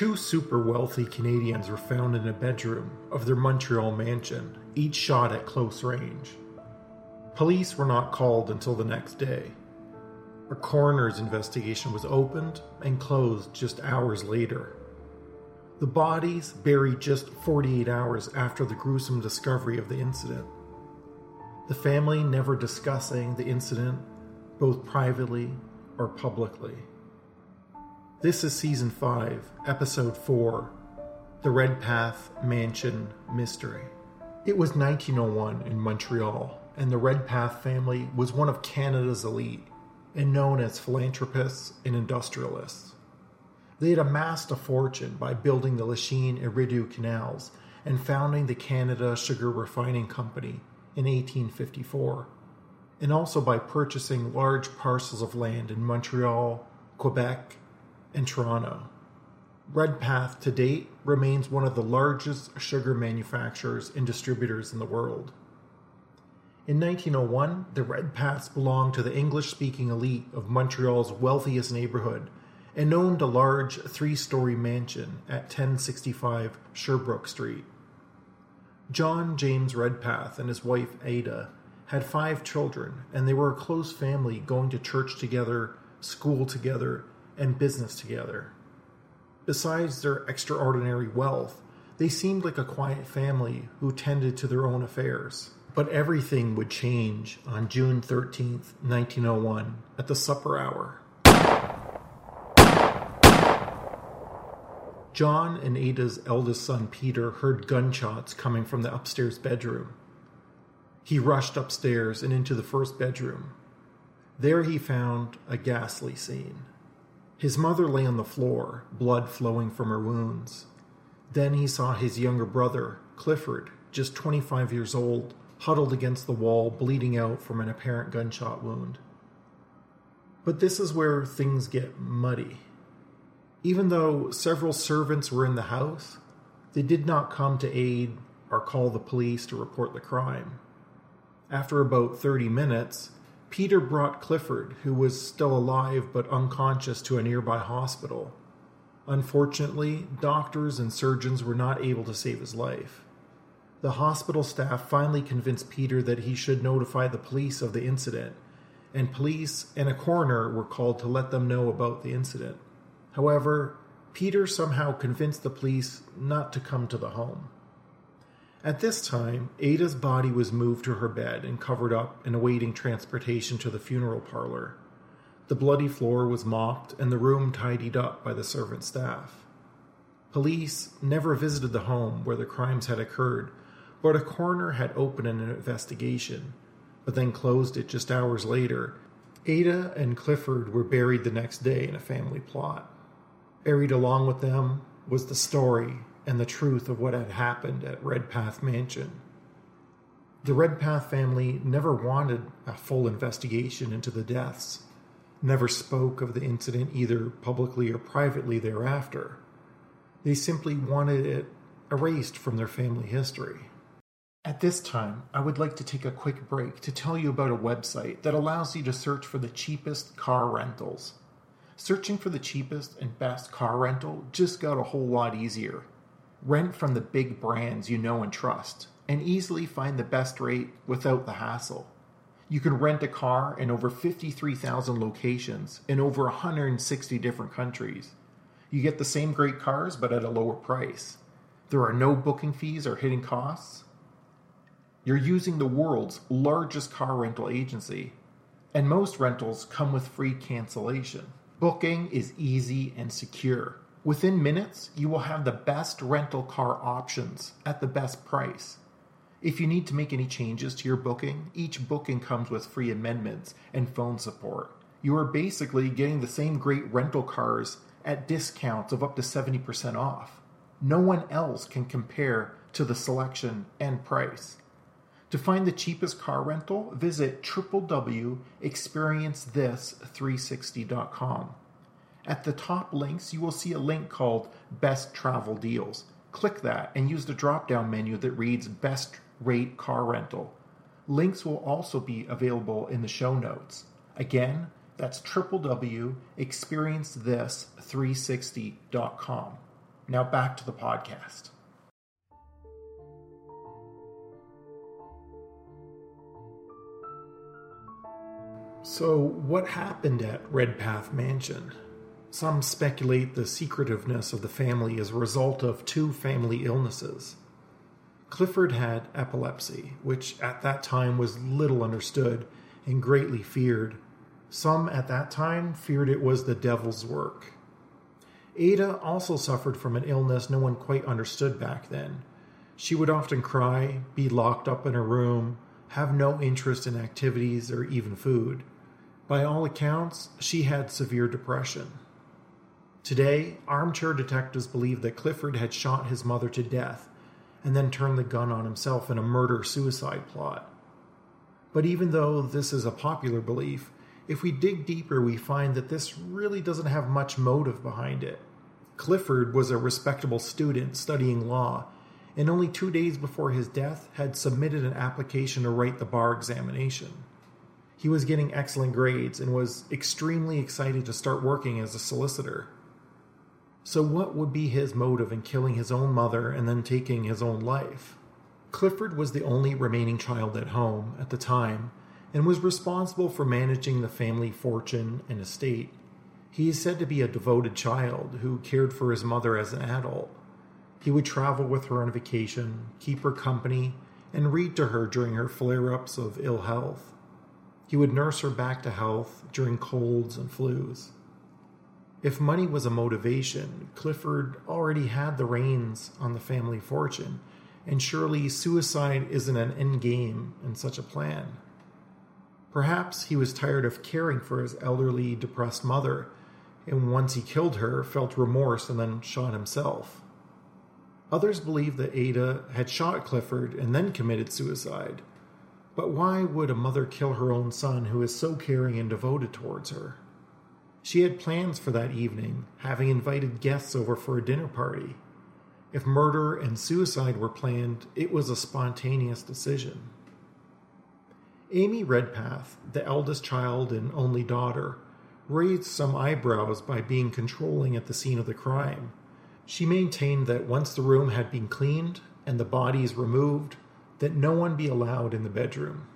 Two super wealthy Canadians were found in a bedroom of their Montreal mansion, each shot at close range. Police were not called until the next day. A coroner's investigation was opened and closed just hours later. The bodies buried just 48 hours after the gruesome discovery of the incident. The family never discussing the incident, both privately or publicly. This is Season 5, Episode 4 The Redpath Mansion Mystery. It was 1901 in Montreal, and the Redpath family was one of Canada's elite and known as philanthropists and industrialists. They had amassed a fortune by building the Lachine and canals and founding the Canada Sugar Refining Company in 1854, and also by purchasing large parcels of land in Montreal, Quebec, and Toronto. Redpath to date remains one of the largest sugar manufacturers and distributors in the world. In 1901, the Redpaths belonged to the English speaking elite of Montreal's wealthiest neighborhood and owned a large three story mansion at 1065 Sherbrooke Street. John James Redpath and his wife Ada had five children, and they were a close family going to church together, school together, and business together. Besides their extraordinary wealth, they seemed like a quiet family who tended to their own affairs. But everything would change on June 13th, 1901, at the supper hour. John and Ada's eldest son Peter heard gunshots coming from the upstairs bedroom. He rushed upstairs and into the first bedroom. There he found a ghastly scene. His mother lay on the floor, blood flowing from her wounds. Then he saw his younger brother, Clifford, just 25 years old, huddled against the wall, bleeding out from an apparent gunshot wound. But this is where things get muddy. Even though several servants were in the house, they did not come to aid or call the police to report the crime. After about 30 minutes, Peter brought Clifford, who was still alive but unconscious, to a nearby hospital. Unfortunately, doctors and surgeons were not able to save his life. The hospital staff finally convinced Peter that he should notify the police of the incident, and police and a coroner were called to let them know about the incident. However, Peter somehow convinced the police not to come to the home. At this time, Ada's body was moved to her bed and covered up and awaiting transportation to the funeral parlor. The bloody floor was mopped and the room tidied up by the servant staff. Police never visited the home where the crimes had occurred, but a coroner had opened an investigation, but then closed it just hours later. Ada and Clifford were buried the next day in a family plot. Buried along with them was the story and the truth of what had happened at Redpath Mansion. The Redpath family never wanted a full investigation into the deaths, never spoke of the incident either publicly or privately thereafter. They simply wanted it erased from their family history. At this time, I would like to take a quick break to tell you about a website that allows you to search for the cheapest car rentals. Searching for the cheapest and best car rental just got a whole lot easier. Rent from the big brands you know and trust, and easily find the best rate without the hassle. You can rent a car in over 53,000 locations in over 160 different countries. You get the same great cars but at a lower price. There are no booking fees or hidden costs. You're using the world's largest car rental agency, and most rentals come with free cancellation. Booking is easy and secure. Within minutes, you will have the best rental car options at the best price. If you need to make any changes to your booking, each booking comes with free amendments and phone support. You are basically getting the same great rental cars at discounts of up to 70% off. No one else can compare to the selection and price. To find the cheapest car rental, visit www.experiencethis360.com. At the top links, you will see a link called Best Travel Deals. Click that and use the drop down menu that reads Best Rate Car Rental. Links will also be available in the show notes. Again, that's www.experiencethis360.com. Now back to the podcast. So, what happened at Redpath Mansion? Some speculate the secretiveness of the family is a result of two family illnesses. Clifford had epilepsy, which at that time was little understood and greatly feared. Some at that time feared it was the devil's work. Ada also suffered from an illness no one quite understood back then. She would often cry, be locked up in her room, have no interest in activities or even food. By all accounts, she had severe depression. Today, armchair detectives believe that Clifford had shot his mother to death and then turned the gun on himself in a murder suicide plot. But even though this is a popular belief, if we dig deeper, we find that this really doesn't have much motive behind it. Clifford was a respectable student studying law, and only two days before his death had submitted an application to write the bar examination. He was getting excellent grades and was extremely excited to start working as a solicitor. So, what would be his motive in killing his own mother and then taking his own life? Clifford was the only remaining child at home at the time and was responsible for managing the family fortune and estate. He is said to be a devoted child who cared for his mother as an adult. He would travel with her on vacation, keep her company, and read to her during her flare ups of ill health. He would nurse her back to health during colds and flus. If money was a motivation, Clifford already had the reins on the family fortune, and surely suicide isn't an end game in such a plan. Perhaps he was tired of caring for his elderly, depressed mother, and once he killed her, felt remorse and then shot himself. Others believe that Ada had shot Clifford and then committed suicide, but why would a mother kill her own son who is so caring and devoted towards her? She had plans for that evening, having invited guests over for a dinner party. If murder and suicide were planned, it was a spontaneous decision. Amy Redpath, the eldest child and only daughter, raised some eyebrows by being controlling at the scene of the crime. She maintained that once the room had been cleaned and the bodies removed, that no one be allowed in the bedroom.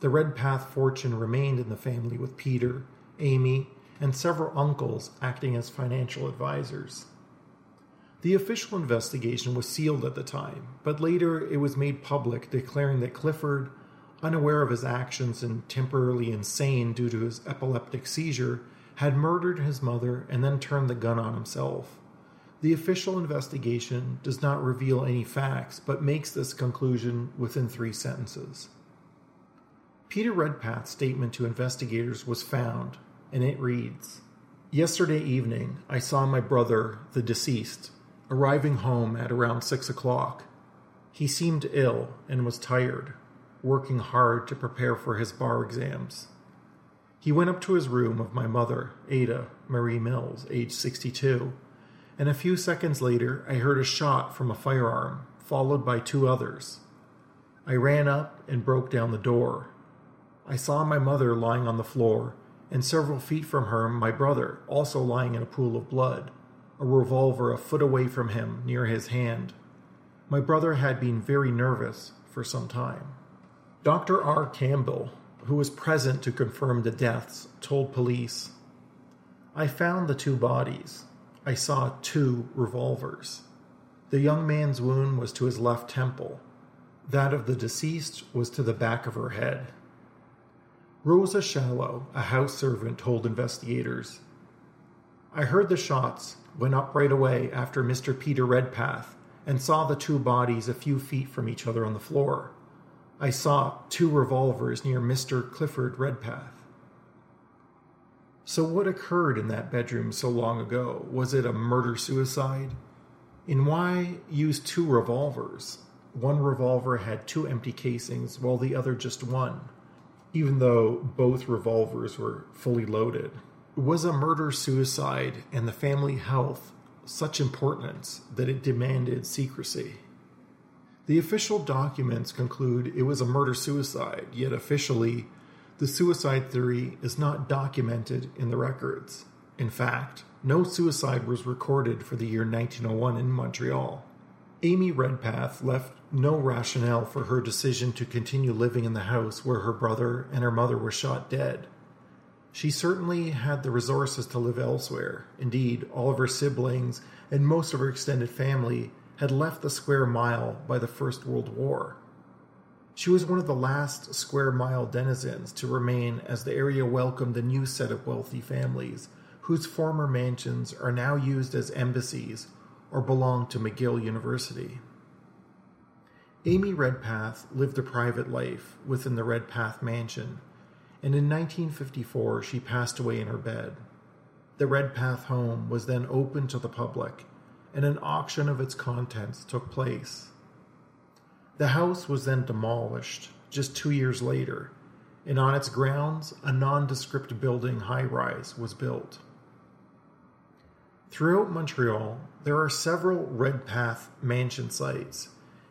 The Redpath fortune remained in the family with Peter, Amy, and several uncles acting as financial advisors. The official investigation was sealed at the time, but later it was made public, declaring that Clifford, unaware of his actions and temporarily insane due to his epileptic seizure, had murdered his mother and then turned the gun on himself. The official investigation does not reveal any facts, but makes this conclusion within three sentences. Peter Redpath's statement to investigators was found, and it reads Yesterday evening, I saw my brother, the deceased, arriving home at around six o'clock. He seemed ill and was tired, working hard to prepare for his bar exams. He went up to his room of my mother, Ada Marie Mills, age 62, and a few seconds later I heard a shot from a firearm, followed by two others. I ran up and broke down the door. I saw my mother lying on the floor, and several feet from her, my brother, also lying in a pool of blood, a revolver a foot away from him near his hand. My brother had been very nervous for some time. Dr. R. Campbell, who was present to confirm the deaths, told police I found the two bodies. I saw two revolvers. The young man's wound was to his left temple. That of the deceased was to the back of her head. Rosa Shallow, a house servant, told investigators I heard the shots, went up right away after Mr. Peter Redpath, and saw the two bodies a few feet from each other on the floor. I saw two revolvers near Mr. Clifford Redpath. So, what occurred in that bedroom so long ago? Was it a murder suicide? And why use two revolvers? One revolver had two empty casings, while the other just one, even though both revolvers were fully loaded. Was a murder suicide and the family health such importance that it demanded secrecy? The official documents conclude it was a murder suicide, yet officially, the suicide theory is not documented in the records. In fact, no suicide was recorded for the year 1901 in Montreal. Amy Redpath left no rationale for her decision to continue living in the house where her brother and her mother were shot dead. She certainly had the resources to live elsewhere. Indeed, all of her siblings and most of her extended family had left the square mile by the First World War. She was one of the last square mile denizens to remain as the area welcomed a new set of wealthy families whose former mansions are now used as embassies or belong to McGill University. Amy Redpath lived a private life within the Redpath mansion, and in 1954 she passed away in her bed. The Redpath home was then opened to the public, and an auction of its contents took place. The house was then demolished just two years later, and on its grounds, a nondescript building high rise was built. Throughout Montreal, there are several Redpath mansion sites,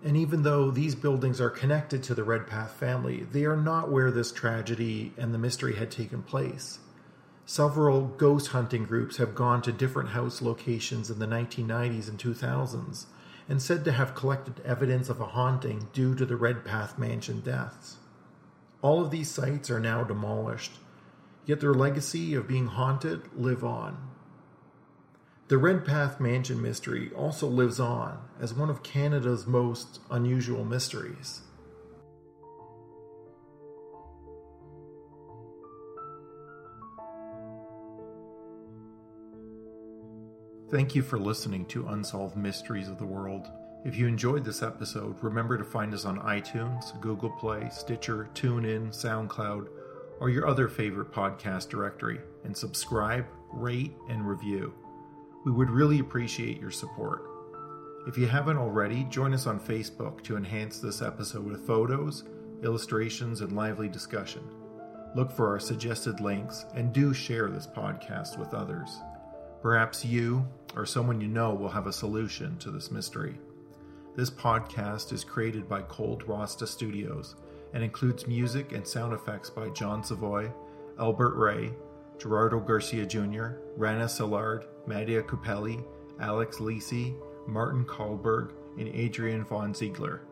and even though these buildings are connected to the Redpath family, they are not where this tragedy and the mystery had taken place. Several ghost hunting groups have gone to different house locations in the 1990s and 2000s and said to have collected evidence of a haunting due to the Redpath mansion deaths. All of these sites are now demolished, yet their legacy of being haunted live on. The Redpath Mansion mystery also lives on as one of Canada's most unusual mysteries. Thank you for listening to Unsolved Mysteries of the World. If you enjoyed this episode, remember to find us on iTunes, Google Play, Stitcher, TuneIn, SoundCloud, or your other favorite podcast directory, and subscribe, rate, and review. We would really appreciate your support. If you haven't already, join us on Facebook to enhance this episode with photos, illustrations, and lively discussion. Look for our suggested links and do share this podcast with others. Perhaps you or someone you know will have a solution to this mystery. This podcast is created by Cold Rasta Studios and includes music and sound effects by John Savoy, Albert Ray, Gerardo Garcia Jr., Rana Szilard, Madia Kupeli, Alex Lisi, Martin Kahlberg, and Adrian von Ziegler.